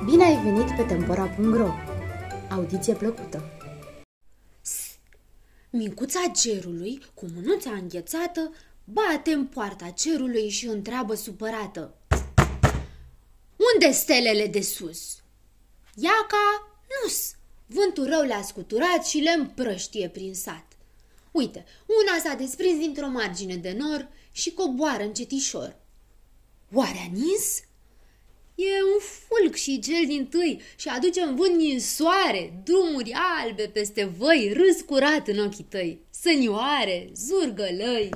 ai venit pe Tempora.ro Audiție plăcută! Mincuța cerului, cu mânuța înghețată, bate în poarta cerului și întreabă supărată. Unde stelele de sus? Iaca, nu-s. Vântul rău le-a scuturat și le împrăștie prin sat. Uite, una s-a desprins dintr-o margine de nor și coboară încetișor. Oare a nins? E un fulg și cel din tâi și aduce în vânt soare, drumuri albe peste văi, râs curat în ochii tăi, sănioare, zurgălăi.